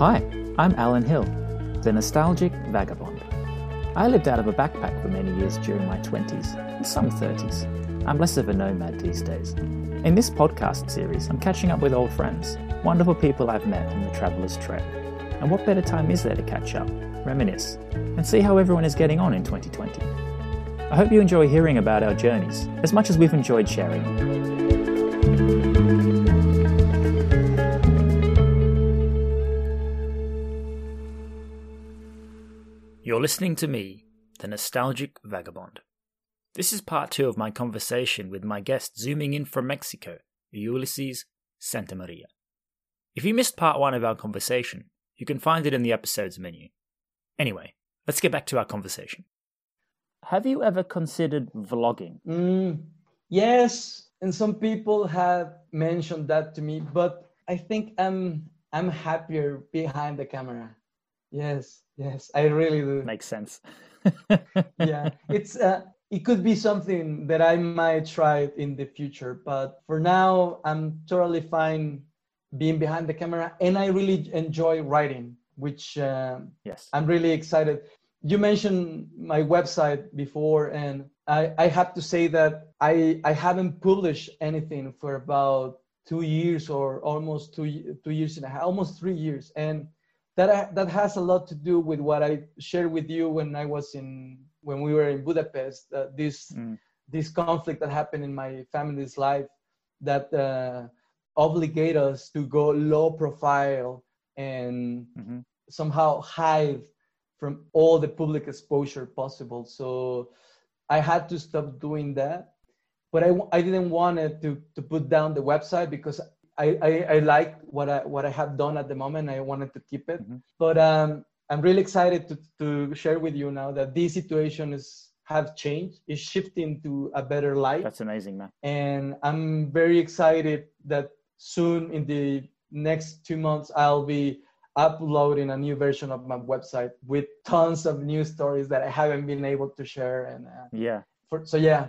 Hi, I'm Allan Hill, the nostalgic vagabond. I lived out of a backpack for many years during my 20s and some 30s. I'm less of a nomad these days. In this podcast series, I'm catching up with old friends, wonderful people I've met on the Traveller's Trail. And what better time is there to catch up, reminisce, and see how everyone is getting on in 2020? I hope you enjoy hearing about our journeys as much as we've enjoyed sharing You're listening to me, the nostalgic vagabond. This is part two of my conversation with my guest zooming in from Mexico, Ulises Santamaria. If you missed part one of our conversation, you can find it in the episode's menu. Anyway, let's get back to our conversation. Have you ever considered vlogging? Mm, yes, and some people have mentioned that to me, but I think I'm I'm happier behind the camera. Yes, yes, I really do. Makes sense. yeah, it's uh, it could be something that I might try in the future, but for now, I'm totally fine being behind the camera, and I really enjoy writing, which uh, yes, I'm really excited. You mentioned my website before, and I, I have to say that I I haven't published anything for about two years or almost two two years and a half, almost three years, and that that has a lot to do with what I shared with you when I was in when we were in Budapest. Uh, this mm. this conflict that happened in my family's life that uh, obligate us to go low profile and mm-hmm. somehow hide from all the public exposure possible. So I had to stop doing that. But I, I didn't want it to, to put down the website because I, I, I like what I what I have done at the moment. I wanted to keep it, mm-hmm. but um, I'm really excited to, to share with you now that this situation is have changed, is shifting to a better life. That's amazing, man. And I'm very excited that soon in the next two months I'll be uploading a new version of my website with tons of new stories that I haven't been able to share. And uh, yeah, for, so yeah,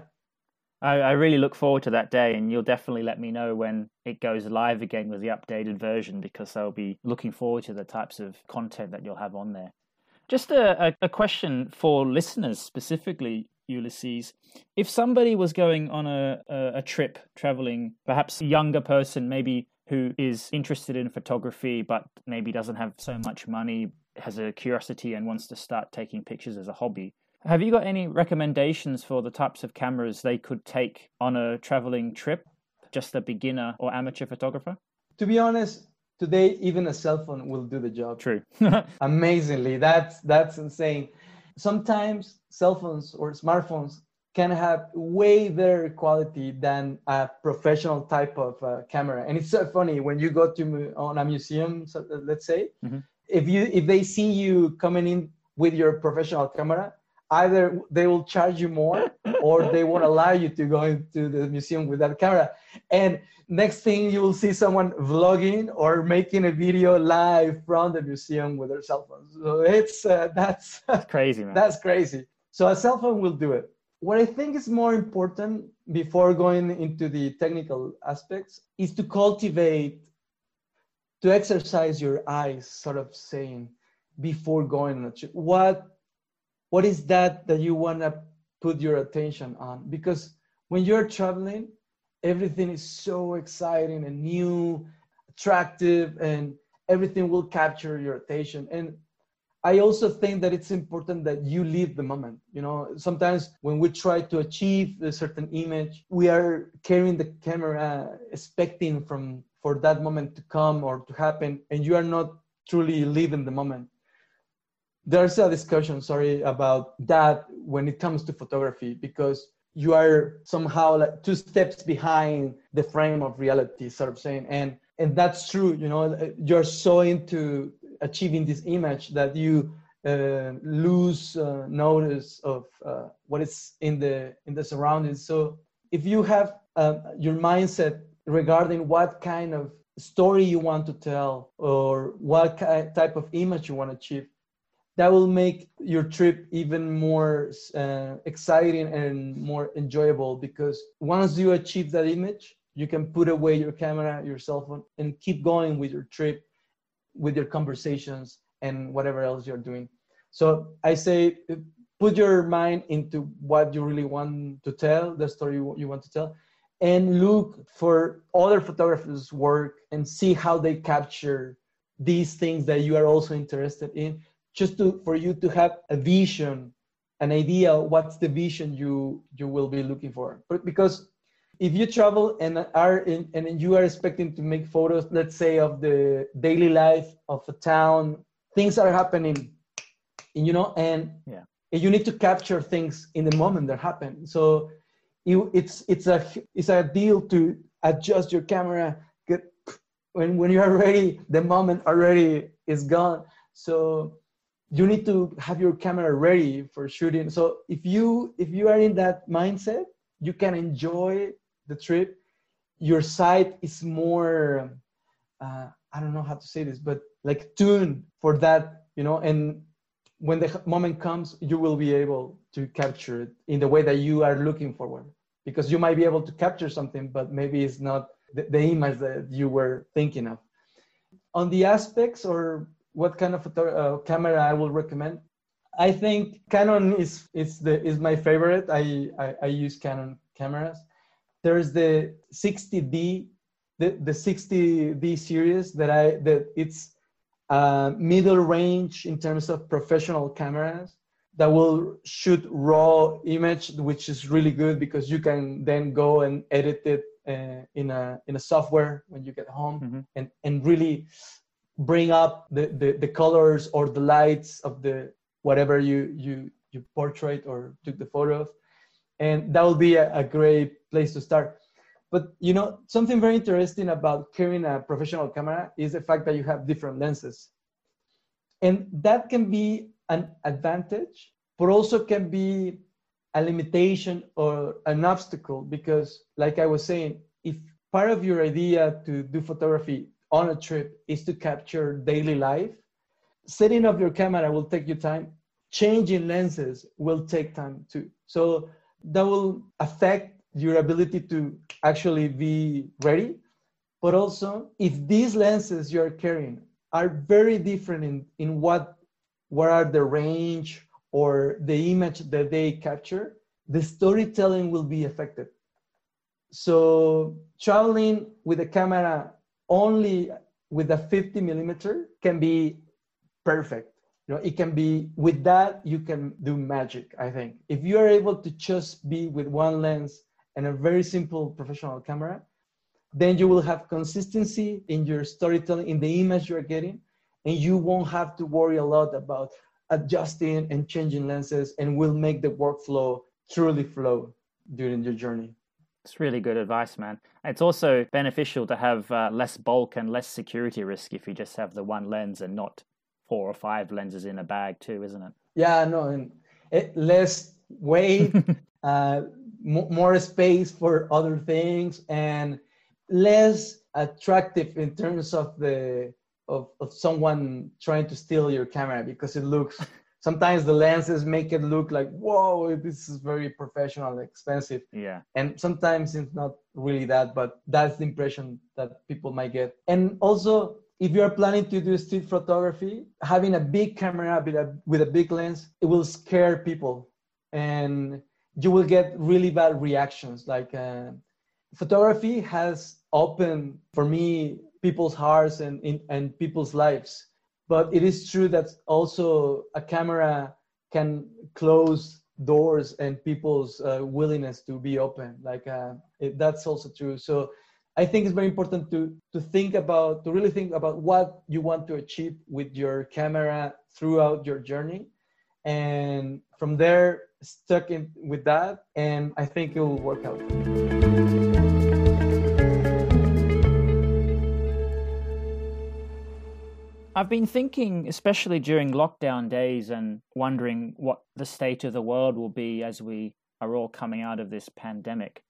I, I, really look forward to that day, and you'll definitely let me know when it goes live again with the updated version because I'll be looking forward to the types of content that you'll have on there. Just a, a question for listeners specifically, Ulises. If somebody was going on a, a, a trip traveling, perhaps a younger person, maybe who is interested in photography but maybe doesn't have so much money, has a curiosity, and wants to start taking pictures as a hobby, have you got any recommendations for the types of cameras they could take on a traveling trip? Just a beginner or amateur photographer? To be honest, today even a cell phone will do the job. True. Amazingly, that's that's insane. Sometimes cell phones or smartphones can have way better quality than a professional type of uh, camera. And it's so funny when you go to on a museum, so, uh, let's say, mm-hmm. if you if they see you coming in with your professional camera, either they will charge you more or they won't allow you to go into the museum with that camera. And next thing you will see someone vlogging or making a video live from the museum with their cell phone so it's uh, that's, that's crazy man. that's crazy. So a cell phone will do it. What i think is more important before going into the technical aspects is to cultivate to exercise your eyes sort of saying before going. On a trip what what is that that you want to put your attention on? Because when you're traveling everything is so exciting and new attractive and everything will capture your attention. And i also think that it's important that you live the moment you know? Sometimes when we try to achieve a certain image we are carrying the camera expecting from for that moment to come or to happen and you are not truly living the moment there's a discussion sorry about that when it comes to photography because you are somehow like two steps behind the frame of reality sort of saying. And and that's true you know you're so into achieving this image that you uh, lose uh, notice of uh, what is in the in the surroundings. So if you have uh, your mindset regarding what kind of story you want to tell or what type of image you want to achieve that will make your trip even more uh, exciting and more enjoyable because once you achieve that image you can put away your camera your cell phone and keep going with your trip with your conversations and whatever else you're doing. So I say, put your mind into what you really want to tell, the story you want to tell, and look for other photographers' work and see how they capture these things that you are also interested in, just to for you to have a vision, an idea what's the vision you you will be looking for. But because if you travel and are in, and you are expecting to make photos, let's say of the daily life of a town, things are happening, you know, and yeah. you need to capture things in the moment that happen. So you, it's it's a it's a deal to adjust your camera. Get, when when you are ready, the moment already is gone. So you need to have your camera ready for shooting. So if you if you are in that mindset, you can enjoy the trip, your sight is more, uh, I don't know how to say this, but like tuned for that, you know, and when the moment comes, you will be able to capture it in the way that you are looking forward. Because you might be able to capture something, but maybe it's not the, the image that you were thinking of. On the aspects or what kind of uh, camera I will recommend, I think Canon is is the is my favorite. I, I, I use Canon cameras there's the 60D, the, the 60D series that I that it's uh, middle range in terms of professional cameras that will shoot raw image, which is really good because you can then go and edit it uh, in a in a software when you get home mm-hmm. and and really bring up the, the the colors or the lights of the whatever you you you portrait or took the photo of and that will be a, a great place to start. But you know, something very interesting about carrying a professional camera is the fact that you have different lenses. And that can be an advantage, but also can be a limitation or an obstacle because, like I was saying, if part of your idea to do photography on a trip is to capture daily life, setting up your camera will take you time. Changing lenses will take time too. So that will affect your ability to actually be ready. But also, if these lenses you're carrying are very different in, in what, what are the range or the image that they capture, the storytelling will be affected. So traveling with a camera only with a 50 millimeter can be perfect. You know it can be with that you can do magic i think. If you are able to just be with one lens and a very simple professional camera then you will have consistency in your storytelling in the image you're getting and you won't have to worry a lot about adjusting and changing lenses and will make the workflow truly flow during your journey it's really good advice, man. It's also beneficial to have uh, less bulk and less security risk if you just have the one lens and not four or five lenses in a bag too, isn't it? Yeah, no, and it, less weight, uh, m- more space for other things, and less attractive in terms of the of, of someone trying to steal your camera because it looks sometimes the lenses make it look like whoa this is very professional expensive yeah and sometimes it's not really that but that's the impression that people might get and also if you're planning to do street photography, having a big camera with a, with a big lens, it will scare people and you will get really bad reactions. Like uh, photography has opened for me people's hearts and, and people's lives. But it is true that also a camera can close doors and people's uh, willingness to be open. Like uh, it, that's also true. So I think it's very important to to think about to really think about what you want to achieve with your camera throughout your journey, and from there stuck in with that, and I think it will work out. I've been thinking, especially during lockdown days, and wondering what the state of the world will be as we are all coming out of this pandemic.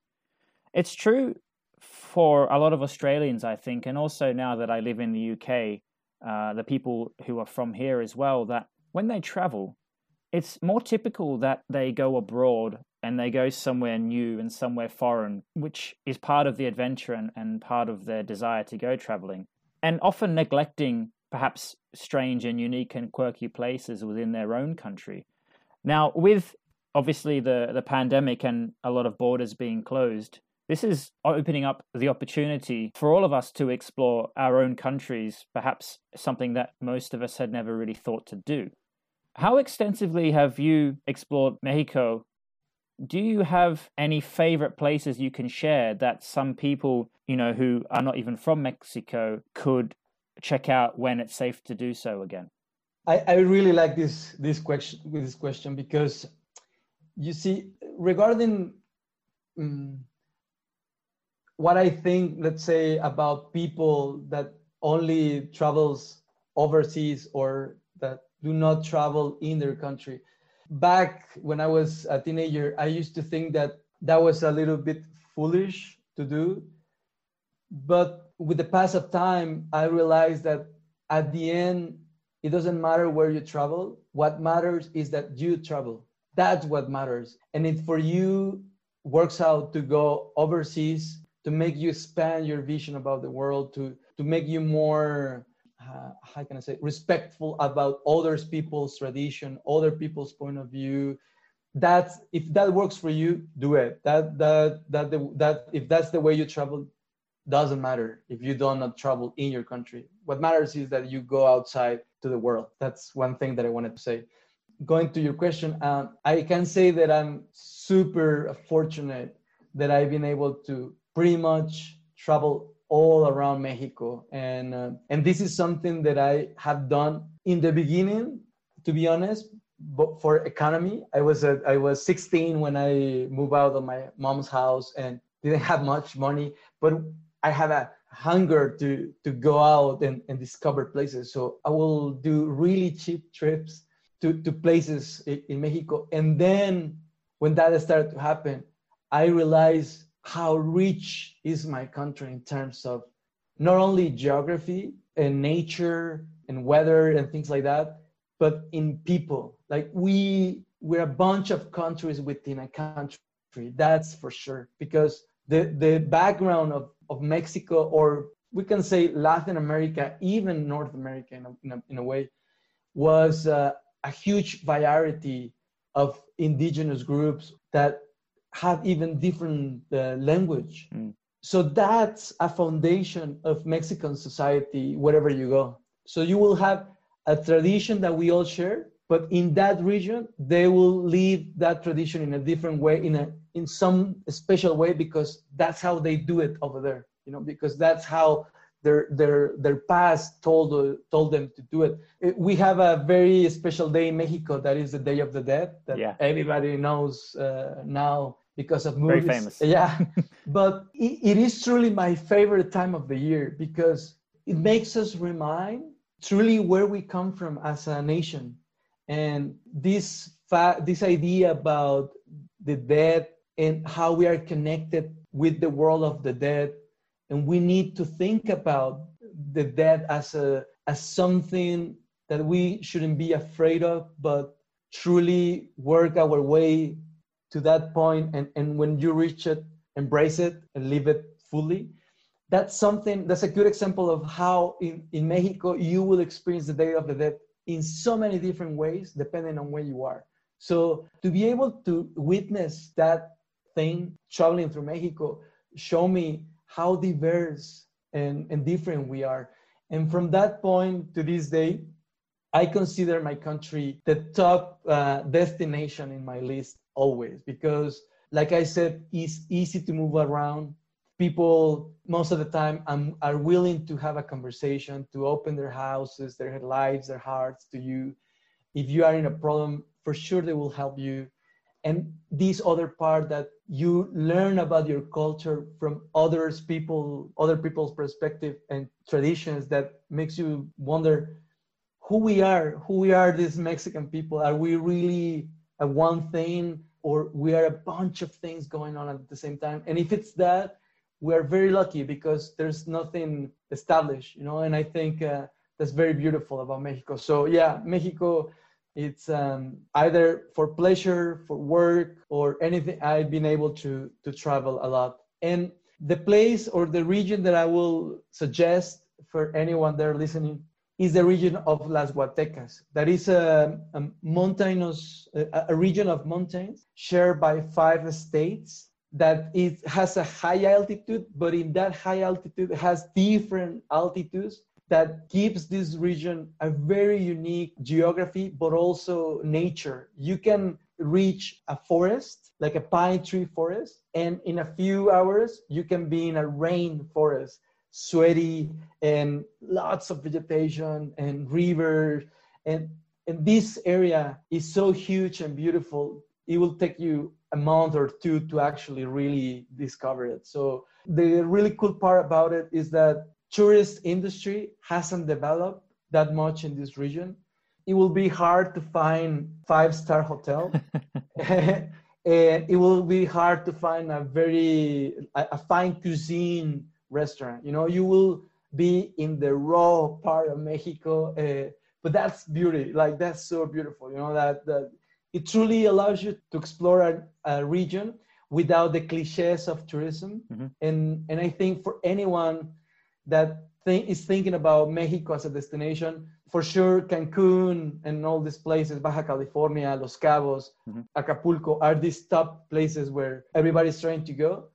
It's true for a lot of Australians, I think, and also now that I live in the UK, uh, the people who are from here as well, that when they travel, it's more typical that they go abroad and they go somewhere new and somewhere foreign, which is part of the adventure and, and part of their desire to go traveling, and often neglecting perhaps strange and unique and quirky places within their own country. Now, with obviously the, the pandemic and a lot of borders being closed, this is opening up the opportunity for all of us to explore our own countries, perhaps something that most of us had never really thought to do. How extensively have you explored Mexico? Do you have any favorite places you can share that some people, you know, who are not even from Mexico could check out when it's safe to do so again? I, I really like this this question with this question because you see regarding um, what I think, let's say, about people that only travels overseas or that do not travel in their country. Back when I was a teenager, I used to think that that was a little bit foolish to do. But with the pass of time, I realized that at the end, it doesn't matter where you travel. What matters is that you travel. That's what matters. And it for you works out to go overseas to make you expand your vision about the world, to to make you more uh, how can I say respectful about others people's tradition, other people's point of view. That's if that works for you, do it. That that that the, that if that's the way you travel, doesn't matter if you do not travel in your country. What matters is that you go outside to the world. That's one thing that I wanted to say. Going to your question, um, I can say that I'm super fortunate that I've been able to pretty much travel all around Mexico, and uh, and this is something that I have done in the beginning, to be honest. But for economy, I was I was 16 when I moved out of my mom's house and didn't have much money, but I have a hunger to to go out and, and discover places. So I will do really cheap trips to, to places in, Mexico. And then when that started to happen, I realized how rich is my country in terms of not only geography and nature and weather and things like that, but in people. Like we we're a bunch of countries within a country. That's for sure. Because the the background of, of Mexico or we can say Latin America, even North America in a, in a, in a way, was uh, a huge variety of indigenous groups that have even different uh, language. Mm. So that's a foundation of Mexican society wherever you go. So you will have a tradition that we all share, but in that region, they will live that tradition in a different way, in a in some special way, because that's how they do it over there. You know, because that's how their their their past told told them to do it. We have a very special day in Mexico that is the Day of the Dead that yeah. everybody knows uh, now because of movies. Very famous. Yeah, but it, it is truly my favorite time of the year because it makes us remind truly where we come from as a nation, and this fa- this idea about the dead and how we are connected with the world of the dead, and we need to think about the dead as a as something that we shouldn't be afraid of, but truly work our way to that point. And, and when you reach it embrace it and live it fully. That's something that's a good example of how in, in mexico you will experience the day of the dead in so many different ways depending on where you are. So to be able to witness that thing traveling through mexico show me how diverse and, and different we are and from that point to this day I consider my country the top uh, destination in my list always because, like I said, it's easy to move around. People most of the time um, are willing to have a conversation, to open their houses, their lives, their hearts to you. If you are in a problem, for sure they will help you. And this other part that you learn about your culture from others people, other people's perspective and traditions that makes you wonder who we are, who we are, these Mexican people. Are we really a one thing, or we are a bunch of things going on at the same time? And if it's that, we are very lucky because there's nothing established, you know. And I think uh, that's very beautiful about Mexico. So yeah, Mexico. It's um, either for pleasure, for work, or anything. I've been able to to travel a lot, and the place or the region that I will suggest for anyone there listening is the region of Las Huastecas. That is a, a mountainous, a, a region of mountains shared by five states that it has a high altitude, but in that high altitude has different altitudes that gives this region a very unique geography, but also nature. You can reach a forest, like a pine tree forest, and in a few hours, you can be in a rain forest, sweaty and lots of vegetation and rivers. And, and this area is so huge and beautiful. It will take you a month or two to actually really discover it. So the really cool part about it is that tourist industry hasn't developed that much in this region. It will be hard to find five star hotel. and it will be hard to find a very a, fine cuisine restaurant. You know, you will be in the raw part of Mexico, uh, but that's beauty. Like that's so beautiful. You know that that it truly allows you to explore a, a region without the cliches of tourism. Mm-hmm. And and I think for anyone that think, is thinking about Mexico as a destination, for sure Cancun and all these places, Baja California, Los Cabos, mm-hmm. Acapulco, are these top places where everybody's trying to go.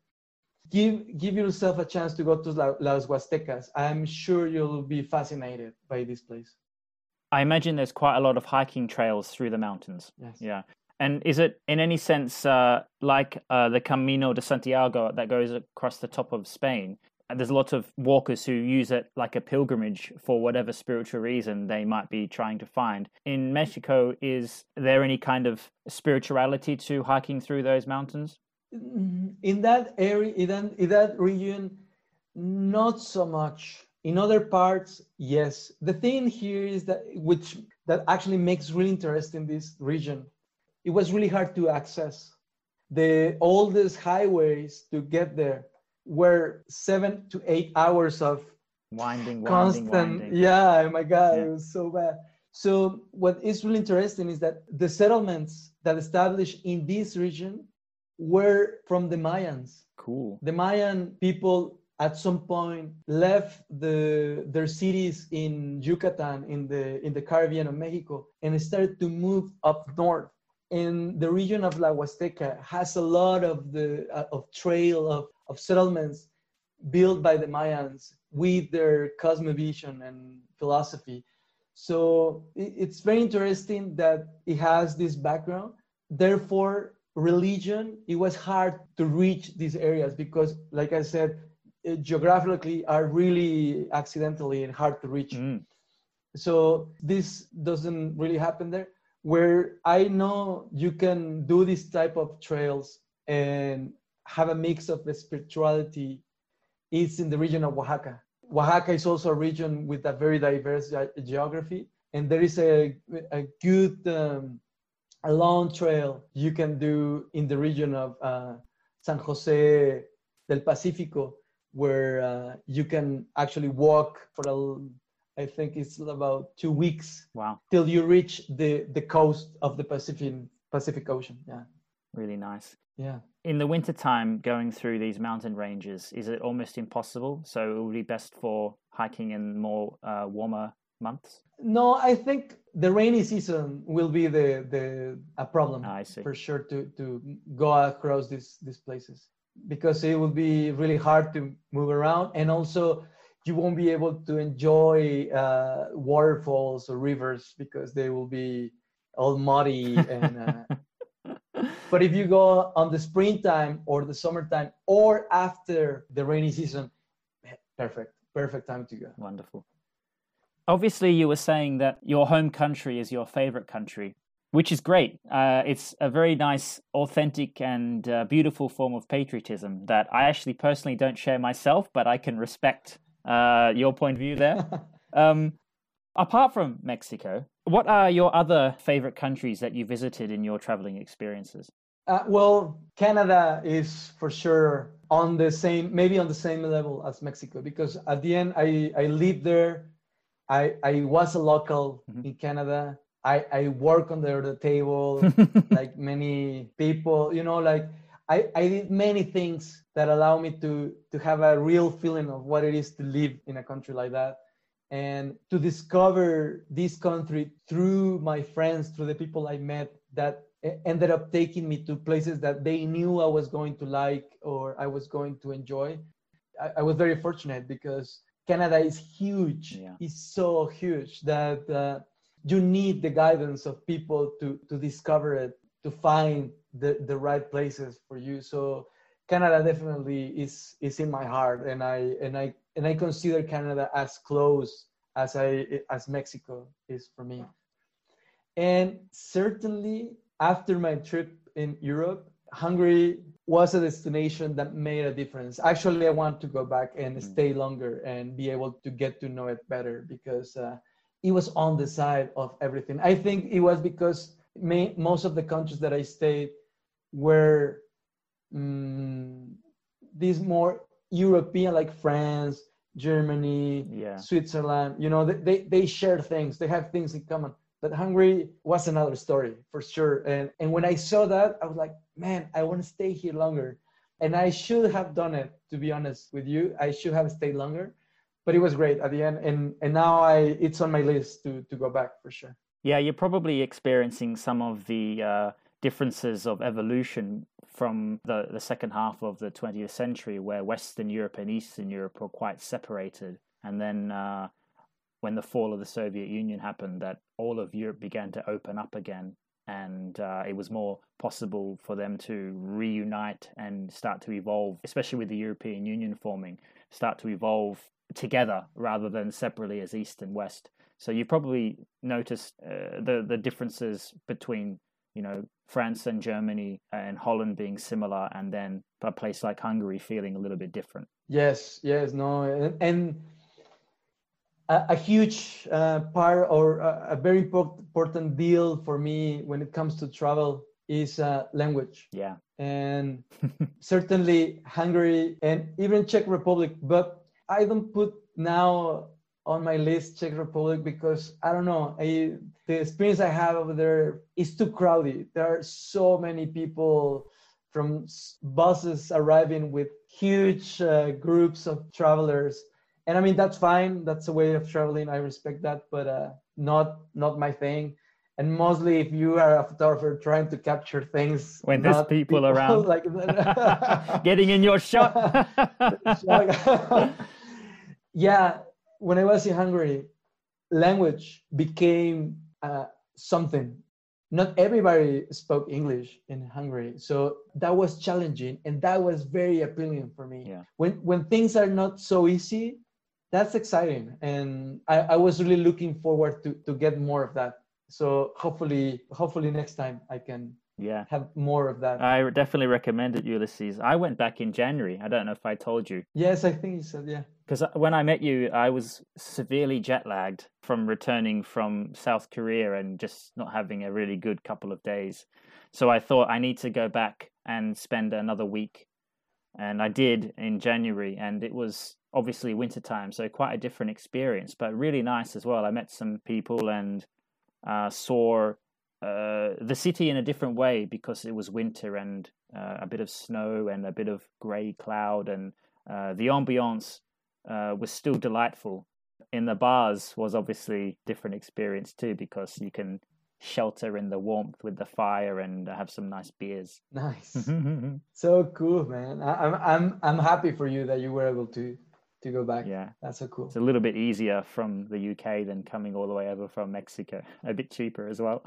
Give give yourself a chance to go to Las Huastecas. I'm sure you'll be fascinated by this place. I imagine there's quite a lot of hiking trails through the mountains. Yes. Yeah. And is it in any sense uh, like uh, the Camino de Santiago that goes across the top of Spain? There's a lot of walkers who use it like a pilgrimage for whatever spiritual reason they might be trying to find. In Mexico, is there any kind of spirituality to hiking through those mountains? Mm, in that area, in that, in that region, not so much in other parts, yes. The thing here is that which that actually makes really interesting this region. It was really hard to access. The oldest highways to get there were seven to eight hours of winding, constant. Winding, winding. Yeah, oh my God, yeah. it was so bad. So what is really interesting is that the settlements that established in this region were from the Mayans. Cool. The Mayan people at some point left the, their cities in Yucatan in the in the Caribbean of Mexico and started to move up north. And the region of La Huasteca has a lot of the uh, of trail of, of settlements built by the Mayans with their cosmovision and philosophy. So it's very interesting that it has this background. Therefore, religion, it was hard to reach these areas because, like I said, uh, geographically are really accidentally and hard to reach. Mm. So this doesn't really happen there. Where I know you can do this type of trails and have a mix of the spirituality is in the region of Oaxaca. Oaxaca is also a region with a very diverse ge- geography, and there is a, a good um, a long trail you can do in the region of uh, San Jose del Pacifico, where uh, you can actually walk for a, I think it's about two weeks. Wow. Till you reach the the coast of the Pacific Pacific Ocean. Yeah. Really nice. Yeah. In the wintertime, going through these mountain ranges, is it almost impossible? So it would be best for hiking in more uh, warmer months. No, I think the rainy season will be the the a problem. Ah. For sure to to go across these these places because it will be really hard to move around and also you won't be able to enjoy uh, waterfalls or rivers because they will be all muddy and uh... but if you go on the springtime or the summertime or after the rainy season perfect perfect time to go wonderful obviously you were saying that your home country is your favorite country which is great. Uh, it's a very nice, authentic, and uh, beautiful form of patriotism that I actually personally don't share myself, but I can respect uh, your point of view there. um, apart from Mexico, what are your other favorite countries that you visited in your traveling experiences? Uh, well, Canada is for sure on the same, maybe on the same level as Mexico, because at the end, I, I lived there. I, I was a local mm-hmm. in Canada I, I work under the table like many people, you know, like I, I did many things that allow me to to have a real feeling of what it is to live in a country like that. And to discover this country through my friends, through the people I met that ended up taking me to places that they knew I was going to like or I was going to enjoy. I, I was very fortunate because Canada is huge. Yeah. It's so huge that uh, you need the guidance of people to to discover it, to find the, the right places for you. So Canada definitely is is in my heart, and I and I and I consider Canada as close as I as Mexico is for me. And certainly after my trip in Europe, Hungary was a destination that made a difference. Actually, I want to go back and mm-hmm. stay longer and be able to get to know it better because uh, it was on the side of everything. I think it was because may, most of the countries that I stayed were um, these more European, like France, Germany, yeah. Switzerland. You know, they, they, they share things. They have things in common. But Hungary was another story for sure. And and when I saw that, I was like, man, I want to stay here longer. And I should have done it, to be honest with you. I should have stayed longer. But it was great at the end. And and now I it's on my list to to go back for sure. Yeah, you're probably experiencing some of the uh, differences of evolution from the, the second half of the 20th century, where Western Europe and Eastern Europe were quite separated. And then uh, when the fall of the Soviet Union happened, that all of Europe began to open up again. And uh, it was more possible for them to reunite and start to evolve, especially with the European Union forming, start to evolve together rather than separately as East and West. So you probably noticed uh, the the differences between you know France and Germany and Holland being similar, and then a place like Hungary feeling a little bit different. Yes, yes, no, and, and a, a, huge uh, part or a, a, very important deal for me when it comes to travel is uh, language. Yeah, and certainly Hungary and even Czech Republic, but I don't put now on my list Czech Republic because I don't know I, the experience I have over there is too crowded. There are so many people from buses arriving with huge uh, groups of travelers, and I mean that's fine. That's a way of traveling. I respect that, but uh, not not my thing. And mostly, if you are a photographer trying to capture things when there's people, people around, like getting in your shot. yeah, when I was in Hungary, language became uh, something. Not everybody spoke English in Hungary, so that was challenging, and that was very appealing for me. Yeah. When when things are not so easy, that's exciting, and I, I was really looking forward to to get more of that. So hopefully, hopefully next time I can yeah have more of that i definitely recommend it ulises i went back in january i don't know if i told you yes i think you said yeah because when i met you i was severely jet lagged from returning from south korea and just not having a really good couple of days. So i thought i need to go back and spend another week. And i did in january and it was obviously wintertime so quite a different experience but really nice as well. I met some people and uh, saw uh, the city in a different way because it was winter and uh, a bit of snow and a bit of grey cloud, and uh, the ambiance uh, was still delightful. In the bars was obviously different experience too because you can shelter in the warmth with the fire and have some nice beers. Nice, so cool, man. I, I'm I'm I'm happy for you that you were able to to go back. Yeah, that's so cool. It's a little bit easier from the UK than coming all the way over from Mexico. A bit cheaper as well.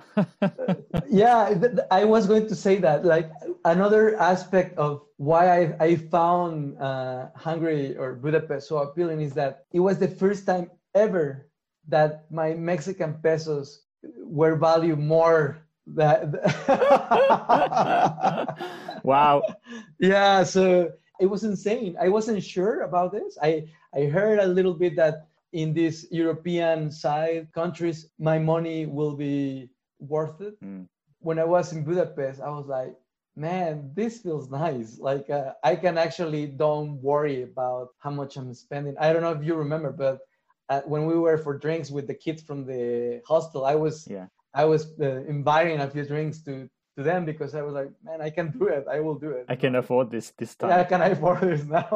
yeah, I was going to say that. Like another aspect of why I I found uh, Hungary or Budapest so appealing is that it was the first time ever that my Mexican pesos were valued more that wow yeah so it was insane. I wasn't sure about this. I, I heard a little bit that in these European side countries, my money will be worth it. Mm. When I was in Budapest, I was like, man, this feels nice. Like uh, I can actually don't worry about how much I'm spending. I don't know if you remember, but uh, when we were for drinks with the kids from the hostel, I was yeah. I was uh, inviting a few drinks to to them because I was like, man, I can do it. I will do it. I can afford this this time. Yeah, can I afford this now?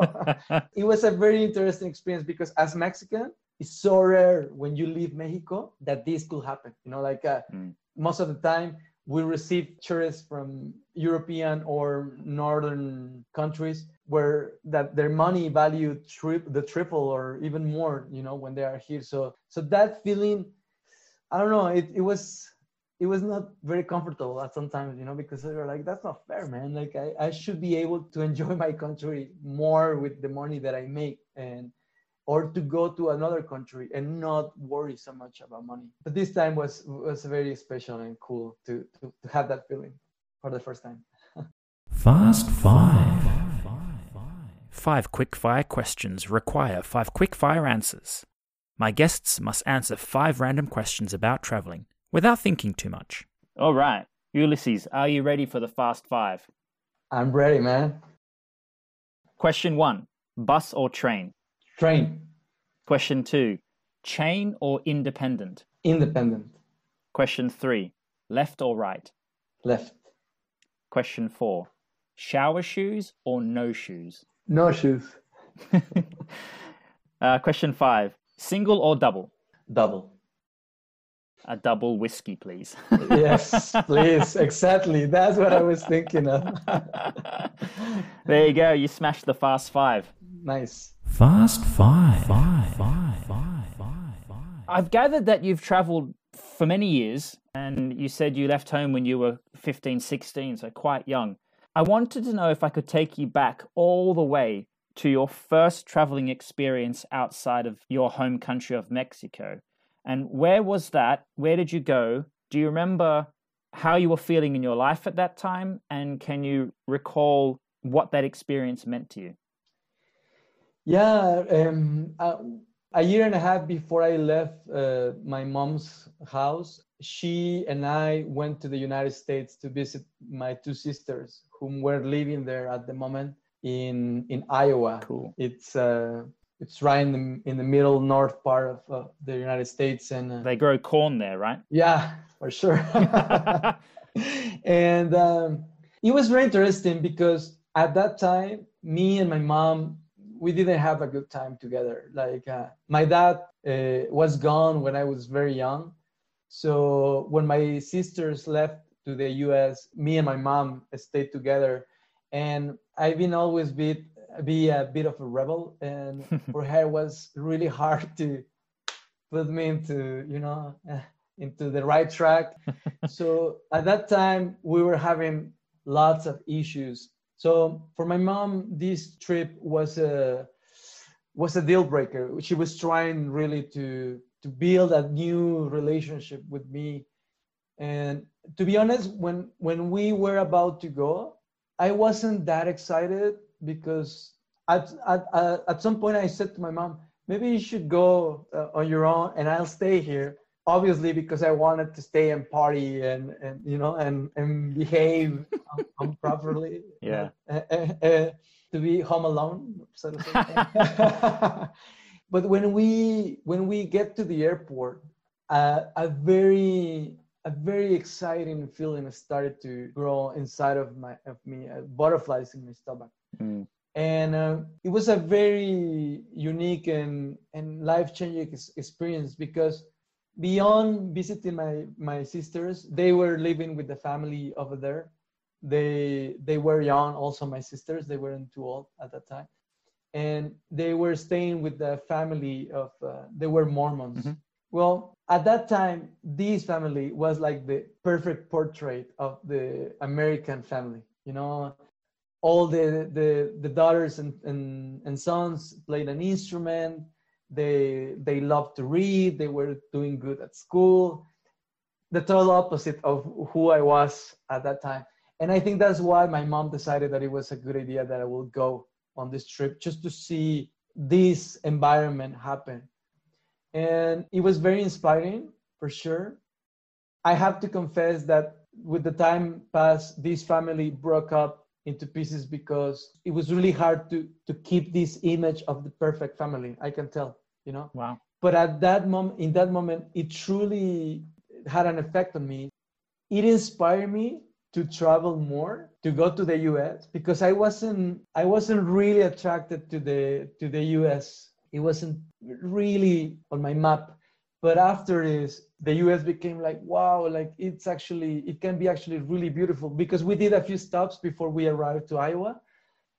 it was a very interesting experience because as Mexican, it's so rare when you leave Mexico that this could happen. You know, like uh, Mm. most of the time we receive tourists from European or northern countries where that their money value tri- the triple or even more. You know, when they are here. So so that feeling, I don't know. It it was it was not very comfortable at sometimes, you know, because they were like, that's not fair, man. Like I, I should be able to enjoy my country more with the money that I make and or to go to another country and not worry so much about money. But this time was was very special and cool to to, to have that feeling for the first time. Fast Five. Five quick fire questions require five quick fire answers. My guests must answer five random questions about traveling without thinking too much. All right. Ulises, are you ready for the fast five? I'm ready, man. Question one bus or train? Train, Question two chain or independent? independent, Question three left or right? left, Question four shower shoes or no shoes? no shoes, uh, question five single or double? double. A double whiskey, please. Yes, please. Exactly. That's what I was thinking of. there you go. You smashed the fast five. nice. Fast Five. Five. Five. Five. I've gathered that you've traveled for many years and you said you left home when you were 15, 16, so quite young. I wanted to know if I could take you back all the way to your first traveling experience outside of your home country of Mexico. And where was that? Where did you go? Do you remember how you were feeling in your life at that time? And can you recall what that experience meant to you? Yeah, um, uh, a year and a half before I left uh, my mom's house, she and I went to the United States to visit my two sisters, whom were living there at the moment in in Iowa. Cool. It's uh, it's right in the in the middle north part of uh, the United States, and uh, They grow corn there, right? yeah, for sure. and um, it was very interesting because at that time, me and my mom, we didn't have a good time together. Like uh, my dad uh, was gone when I was very young, so when my sisters left to the U.S., me and my mom stayed together, and I've been always be be a bit of a rebel, and for her it was really hard to put me into you know into the right track. so at that time we were having lots of issues. So for my mom, this trip was a was a deal breaker. She was trying really to to build a new relationship with me. And to be honest, when when we were about to go, I wasn't that excited because at at at, at some point I said to my mom, maybe you should go uh, on your own and I'll stay here. Obviously, because I wanted to stay and party and, and you know and and behave um, um, properly. Yeah. Uh, uh, uh, to be home alone, but when we when we get to the airport, uh, a very a very exciting feeling started to grow inside of my of me, uh, butterflies in my stomach Mm. and uh, it was a very unique and, and life-changing ex- experience because beyond visiting my, my sisters they were living with the family over there. They they were young also my sisters. They weren't too old at that time. And they were staying with the family of uh, they were mormons. Mhm. well at that time this family was like the perfect portrait of the american family you know all the the, the daughters and, and, and sons played an instrument. They they loved to read. They were doing good at school. The total opposite of who i was at that time. And i think that's why my mom decided that it was a good idea that i will go on this trip just to see this environment happen. And it was very inspiring for sure. I have to confess that with the time passed this family broke up into pieces because it was really hard to to keep this image of the perfect family i can tell you know Wow. but at that moment in that moment it truly had an effect on me it inspired me to travel more to go to the us because i wasn't i wasn't really attracted to the to the us it wasn't really on my map. But after this, the US became like, wow, like it's actually, it can be actually really beautiful because we did a few stops before we arrived to Iowa.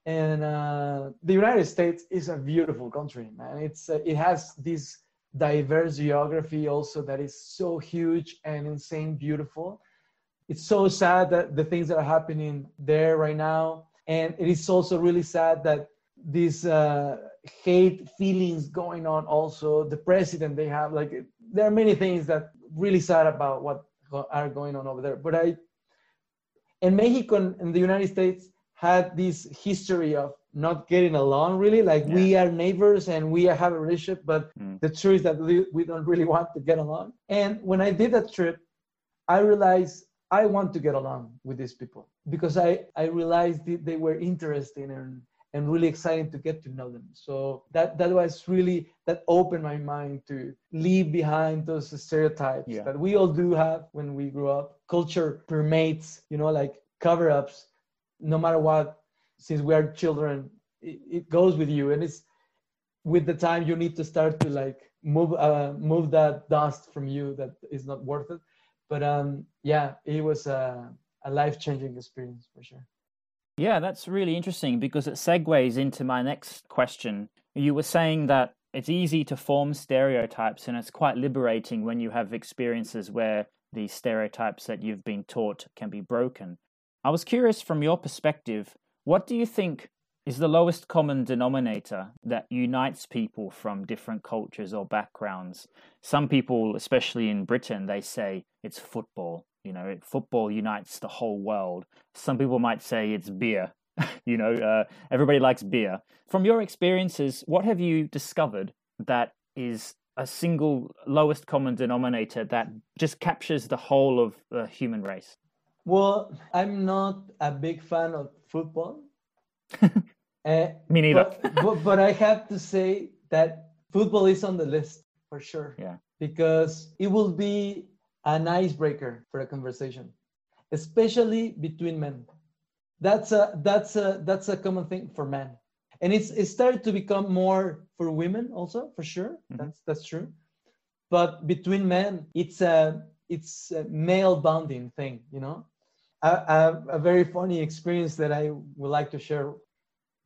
And uh, the United States is a beautiful country, man. It's uh, it has this diverse geography also that is so huge and insane beautiful. It's so sad that the things that are happening there right now, and it is also really sad that these uh, hate feelings going on. Also, the president they have like there are many things that really sad about what are going on over there. But I, in Mexico and the United States had this history of not getting along really like yeah. we are neighbors and we have a relationship but mm. the truth is that we, we don't really want to get along and when i did that trip i realized i want to get along with these people because i i realized they were interesting and and really exciting to get to know them. So that that was really that opened my mind to leave behind those stereotypes yeah. that we all do have when we grew up. Culture permeates you know like cover-ups no matter what since we are children it, it, goes with you. And it's with the time you need to start to like move uh, move that dust from you that is not worth it. But um yeah it was a, a life-changing experience for sure yeah that's really interesting because it segues into my next question you were saying that it's easy to form stereotypes and it's quite liberating when you have experiences where the stereotypes that you've been taught can be broken i was curious from your perspective what do you think is the lowest common denominator that unites people from different cultures or backgrounds? Some people, especially in Britain, they say it's football. You know, football unites the whole world. Some people might say it's beer. you know, uh, everybody likes beer. From your experiences, what have you discovered that is a single lowest common denominator that just captures the whole of the human race? Well, I'm not a big fan of football. uh, Me neither. But, but, but I have to say that football is on the list for sure. Yeah. Because it will be an icebreaker for a conversation, especially between men. That's a that's a that's a common thing for men, and it's it started to become more for women also for sure. Mm-hmm. That's that's true, but between men, it's a it's a male bonding thing, you know a, a, very funny experience that I would like to share.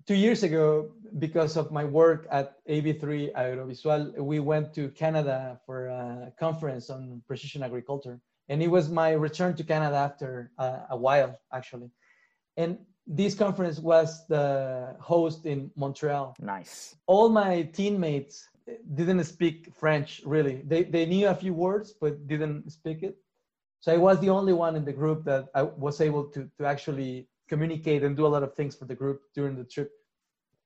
Two years ago, because of my work at AB3 Aerovisual, we went to Canada for a conference on precision agriculture. And it was my return to Canada after uh, a while, actually. And this conference was the host in Montreal. Nice. All my teammates didn't speak French, really. They, they knew a few words, but didn't speak it. So I was the only one in the group that I was able to, to actually communicate and do a lot of things for the group during the trip.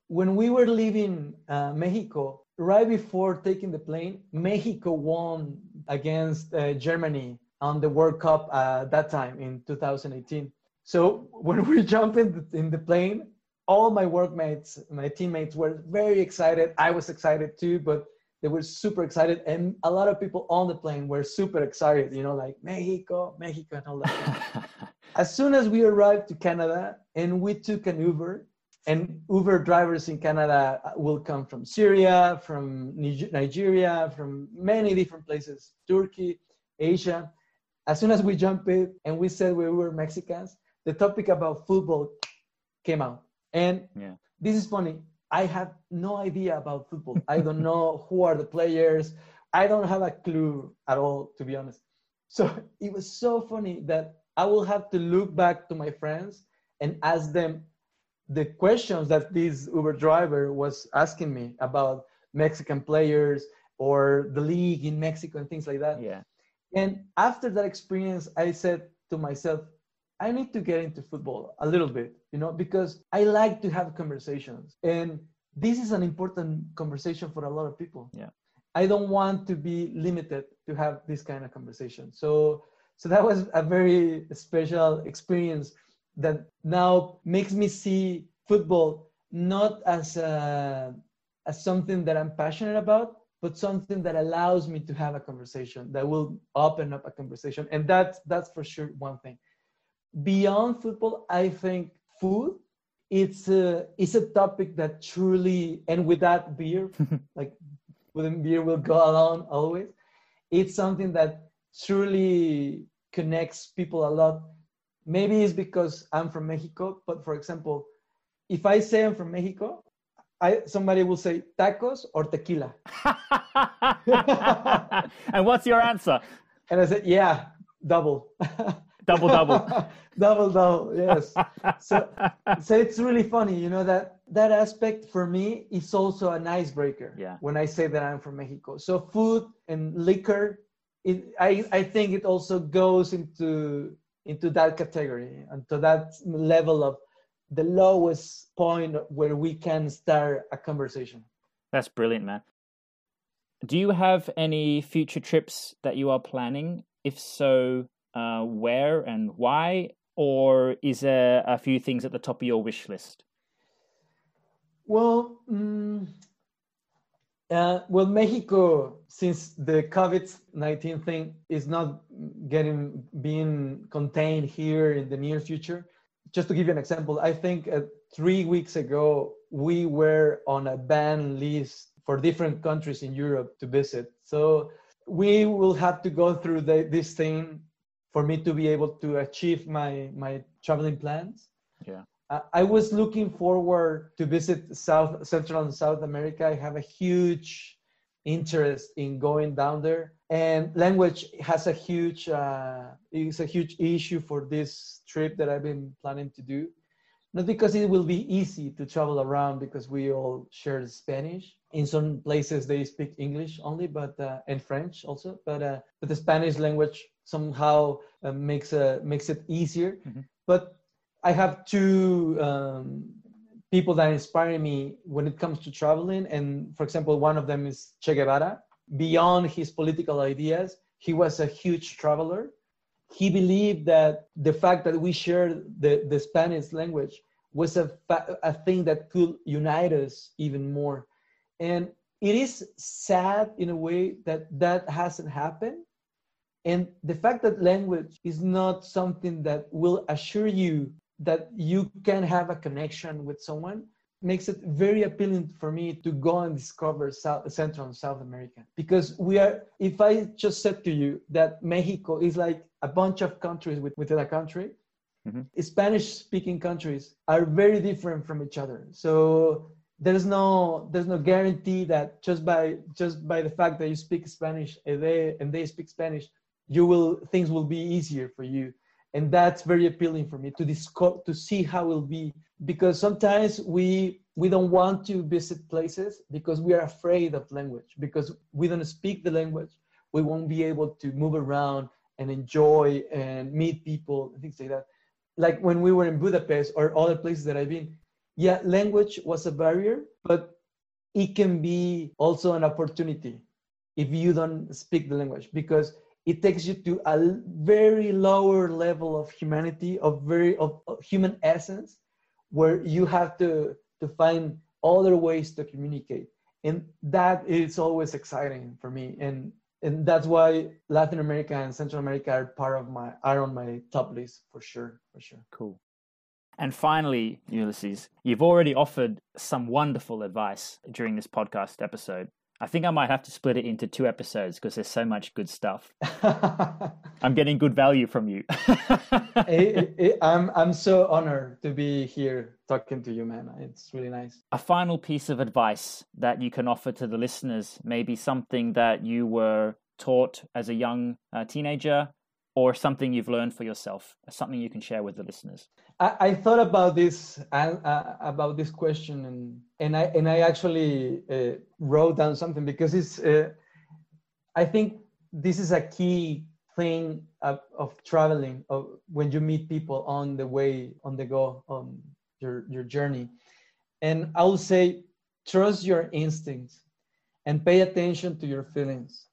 When we were leaving uh, Mexico, right before taking the plane, Mexico won against uh, Germany on the World Cup uh, that time in 2018. So when we jumped in the, in the plane, all my workmates, my teammates were very excited. I was excited too, but they were super excited and a lot of people on the plane were super excited you know like mexico mexico and all that as soon as we arrived to canada and we took an uber and uber drivers in canada will come from syria from nigeria from many different places turkey asia as soon as we jumped in and we said we were mexicans the topic about football came out and yeah. this is funny I have no idea about football. I don't know who are the players. I don't have a clue at all, to be honest. So it was so funny that I will have to look back to my friends and ask them the questions that this Uber driver was asking me about Mexican players or the league in Mexico and things like that. Yeah. And after that experience, I said to myself, I need to get into football a little bit, you know, because I like to have conversations. And this is an important conversation for a lot of people. Yeah. I don't want to be limited to have this kind of conversation. So so that was a very special experience that now makes me see football not as a, as something that I'm passionate about, but something that allows me to have a conversation that will open up a conversation. And that's that's for sure one thing beyond football, I think food it's a it's a topic that truly and with that beer like with beer will go along always it's something that truly connects people a lot. Maybe it's because i'm from mexico but for example if i say i'm from mexico I, somebody will say tacos or tequila. And what's your answer? And i said yeah double. Double double. Double double yes. So so it's really funny you know that that aspect for me is also an icebreaker Yeah. when i say that i'm from mexico. So food and liquor it, I, I think it also goes into into that category and to that level of the lowest point where we can start a conversation That's brilliant, man. Do you have any future trips that you are planning? If so, uh, where and why? Or is there a few things at the top of your wish list? Well, mm, uh, well, Mexico, since the COVID nineteen thing is not getting being contained here in the near future. Just to give you an example, I think uh, three weeks ago we were on a ban list for different countries in Europe to visit. So we will have to go through the, this thing for me to be able to achieve my my traveling plans. Yeah. I- was looking forward to visit South Central and South America. I have a huge interest in going down there, and language has a huge uh, is a huge issue for this trip that I've been planning to do. Not because it will be easy to travel around because we all share Spanish. In some places they speak English only, but uh, and French also. But uh, but the Spanish language somehow uh, makes a makes it easier. Mhm. But I have two um, people that inspire me when it comes to traveling. And for example, one of them is Che Guevara. Beyond his political ideas, he was a huge traveler. He believed that the fact that we share the, the Spanish language was a, fa- a thing that could unite us even more. And it is sad in a way that that hasn't happened. And the fact that language is not something that will assure you that you can have a connection with someone makes it very appealing for me to go and discover South, Central and South America. Because we are, if I just said to you that Mexico is like a bunch of countries within a country, Mhm. Spanish speaking countries are very different from each other. So there's no there's no guarantee that just by just by the fact that you speak Spanish and they and they speak Spanish, you will things will be easier for you and that's very appealing for me to discover to see how it will be because sometimes we we don't want to visit places because we are afraid of language. Because we don't speak the language we won't be able to move around and enjoy and meet people and things like that. Like when we were in budapest or other places that i've been yeah language was a barrier but it can be also an opportunity if you don't speak the language. Because it takes you to a very lower level of humanity of very of, of human essence where you have to to find other ways to communicate and that is always exciting for me and and that's why latin america and central america are part of my are on my top list for sure for sure Cool. And finally, Ulises, you've already offered some wonderful advice during this podcast episode. I think I might have to split it into two episodes because there's so much good stuff. I'm getting good value from you. I, I, I'm I'm so honored to be here talking to you, man. It's really nice. a final piece of advice that you can offer to the listeners, maybe something that you were taught as a young uh, teenager or something you've learned for yourself, something you can share with the listeners. I, I thought about this uh, about this question and and I and I actually uh, wrote down something because it's uh, I think this is a key thing of, of traveling of when you meet people on the way on the go on your your journey and I will say trust your instincts and pay attention to your feelings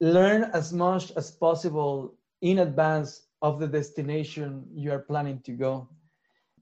learn as much as possible in advance of the destination you are planning to go.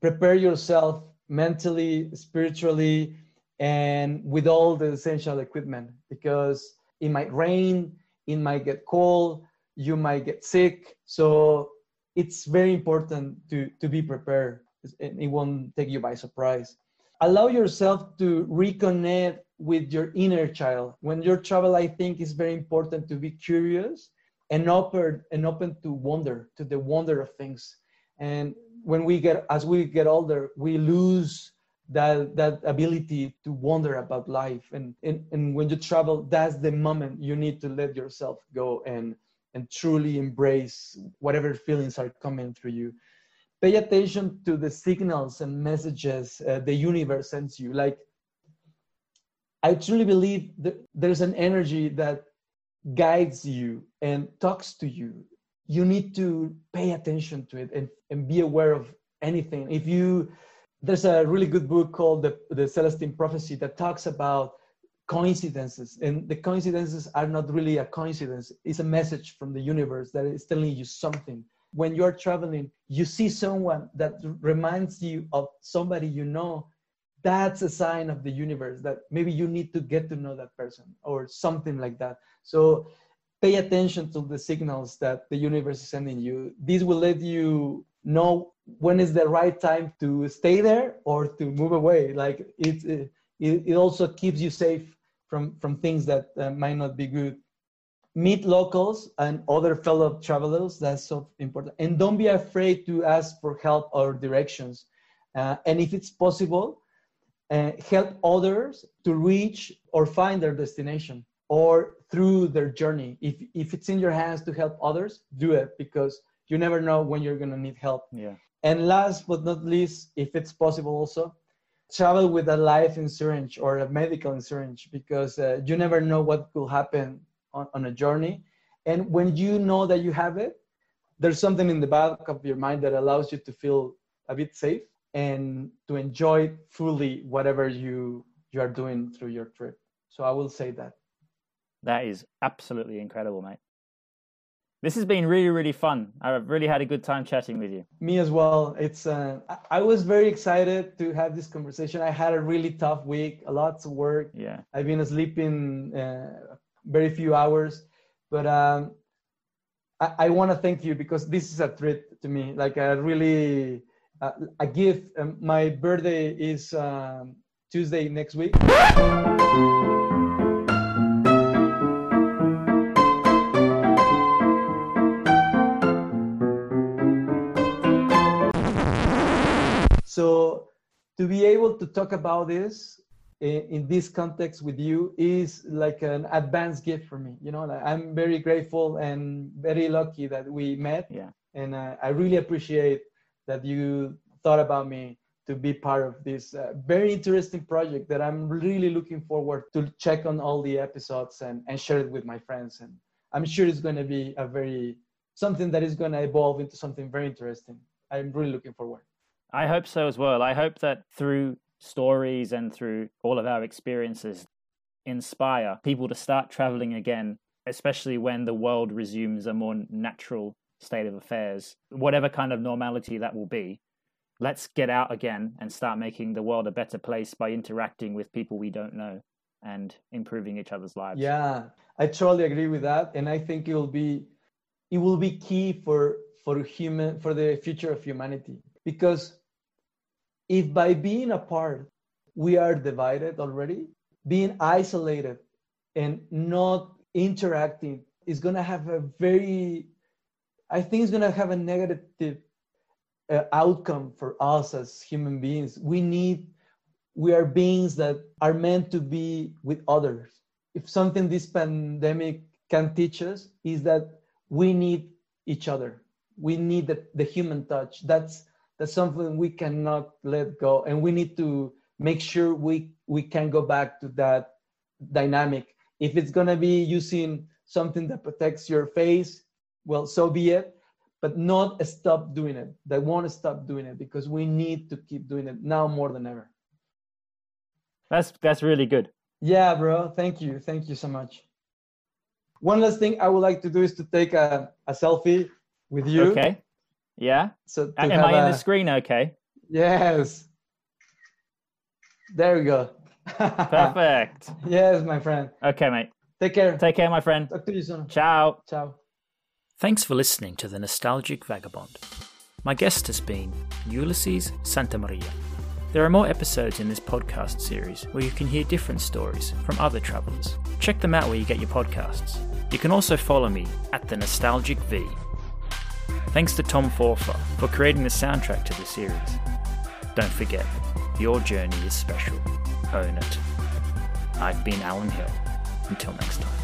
Prepare yourself mentally, spiritually, and with all the essential equipment because it might rain, it might get cold, you might get sick. So it's very important to, to be prepared it won't take you by surprise. Allow yourself to reconnect with your inner child. When you travel, I think it's very important to be curious and open and open to wonder, to the wonder of things. And when we get as we get older, we lose that that ability to wonder about life. And, and and when you travel, that's the moment you need to let yourself go and and truly embrace whatever feelings are coming through you pay attention to the signals and messages uh, the universe sends you like i truly believe that there's an energy that guides you and talks to you. You need to pay attention to it and, and be aware of anything. If you there's a really good book called the, the celestine prophecy that talks about coincidences. And the coincidences are not really a coincidence. It's a message from the universe that is telling you something. When you're traveling you see someone that reminds you of somebody you know that's a sign of the universe that maybe you need to get to know that person or something like that so pay attention to the signals that the universe is sending you this will let you know when is the right time to stay there or to move away like it, it, it also keeps you safe from, from things that uh, might not be good. Meet locals and other fellow travelers. That's so important. And don't be afraid to ask for help or directions. Uh, and if it's possible, uh, help others to reach or find their destination or through their journey. If, if it's in your hands to help others, do it because you never know when you're going to need help. Yeah. And last but not least, if it's possible also, travel with a life insurance or a medical insurance because uh, you never know what will happen on, on a journey. And when you know that you have it, there's something in the back of your mind that allows you to feel a bit safe and to enjoy fully whatever you you are doing through your trip. So I will say that. That is absolutely incredible, mate. This has been really, really fun. I've really had a good time chatting with you. Me as well. It's uh, I was very excited to have this conversation. I had a really tough week, a lot of work. Yeah, I've been sleeping uh, very few hours, but um, I, I want to thank you because this is a treat to me. Like I really uh, a gift. Um, my birthday is um, Tuesday next week. So to be able to talk about this in, in, this context with you is like an advanced gift for me. You know, like I'm very grateful and very lucky that we met. Yeah. And uh, I really appreciate that you thought about me to be part of this uh, very interesting project that I'm really looking forward to check on all the episodes and, and share it with my friends. And I'm sure it's going to be a very something that is going to evolve into something very interesting. I'm really looking forward. I hope so as well. I hope that through stories and through all of our experiences, inspire people to start traveling again, especially when the world resumes a more natural state of affairs, whatever kind of normality that will be. Let's get out again and start making the world a better place by interacting with people we don't know and improving each other's lives. Yeah, I totally agree with that, and I think it will be it will be key for for human for the future of humanity because if by being apart we are divided already, being isolated and not interacting is going to have a very, I think it's going to have a negative uh, outcome for us as human beings. We need, we are beings that are meant to be with others. If something this pandemic can teach us is that we need each other. We need the, the human touch. That's that's something we cannot let go and we need to make sure we we can go back to that dynamic if it's going to be using something that protects your face well so be it but not stop doing it they won't stop doing it because we need to keep doing it now more than ever that's that's really good yeah bro thank you thank you so much one last thing i would like to do is to take a, a selfie with you okay yeah. So am I in a... the screen? Okay. Yes. There we go. Perfect. yes, my friend. Okay, mate. Take care. Take care, my friend. Talk to you soon. Ciao. Ciao. Thanks for listening to The Nostalgic Vagabond. My guest has been Ulises Santamaria. There are more episodes in this podcast series where you can hear different stories from other travellers. Check them out where you get your podcasts. You can also follow me at the Nostalgic V. Thanks to Tom Forfa for creating the soundtrack to the series. Don't forget, your journey is special. Own it. I've been Allan Hill. Until next time.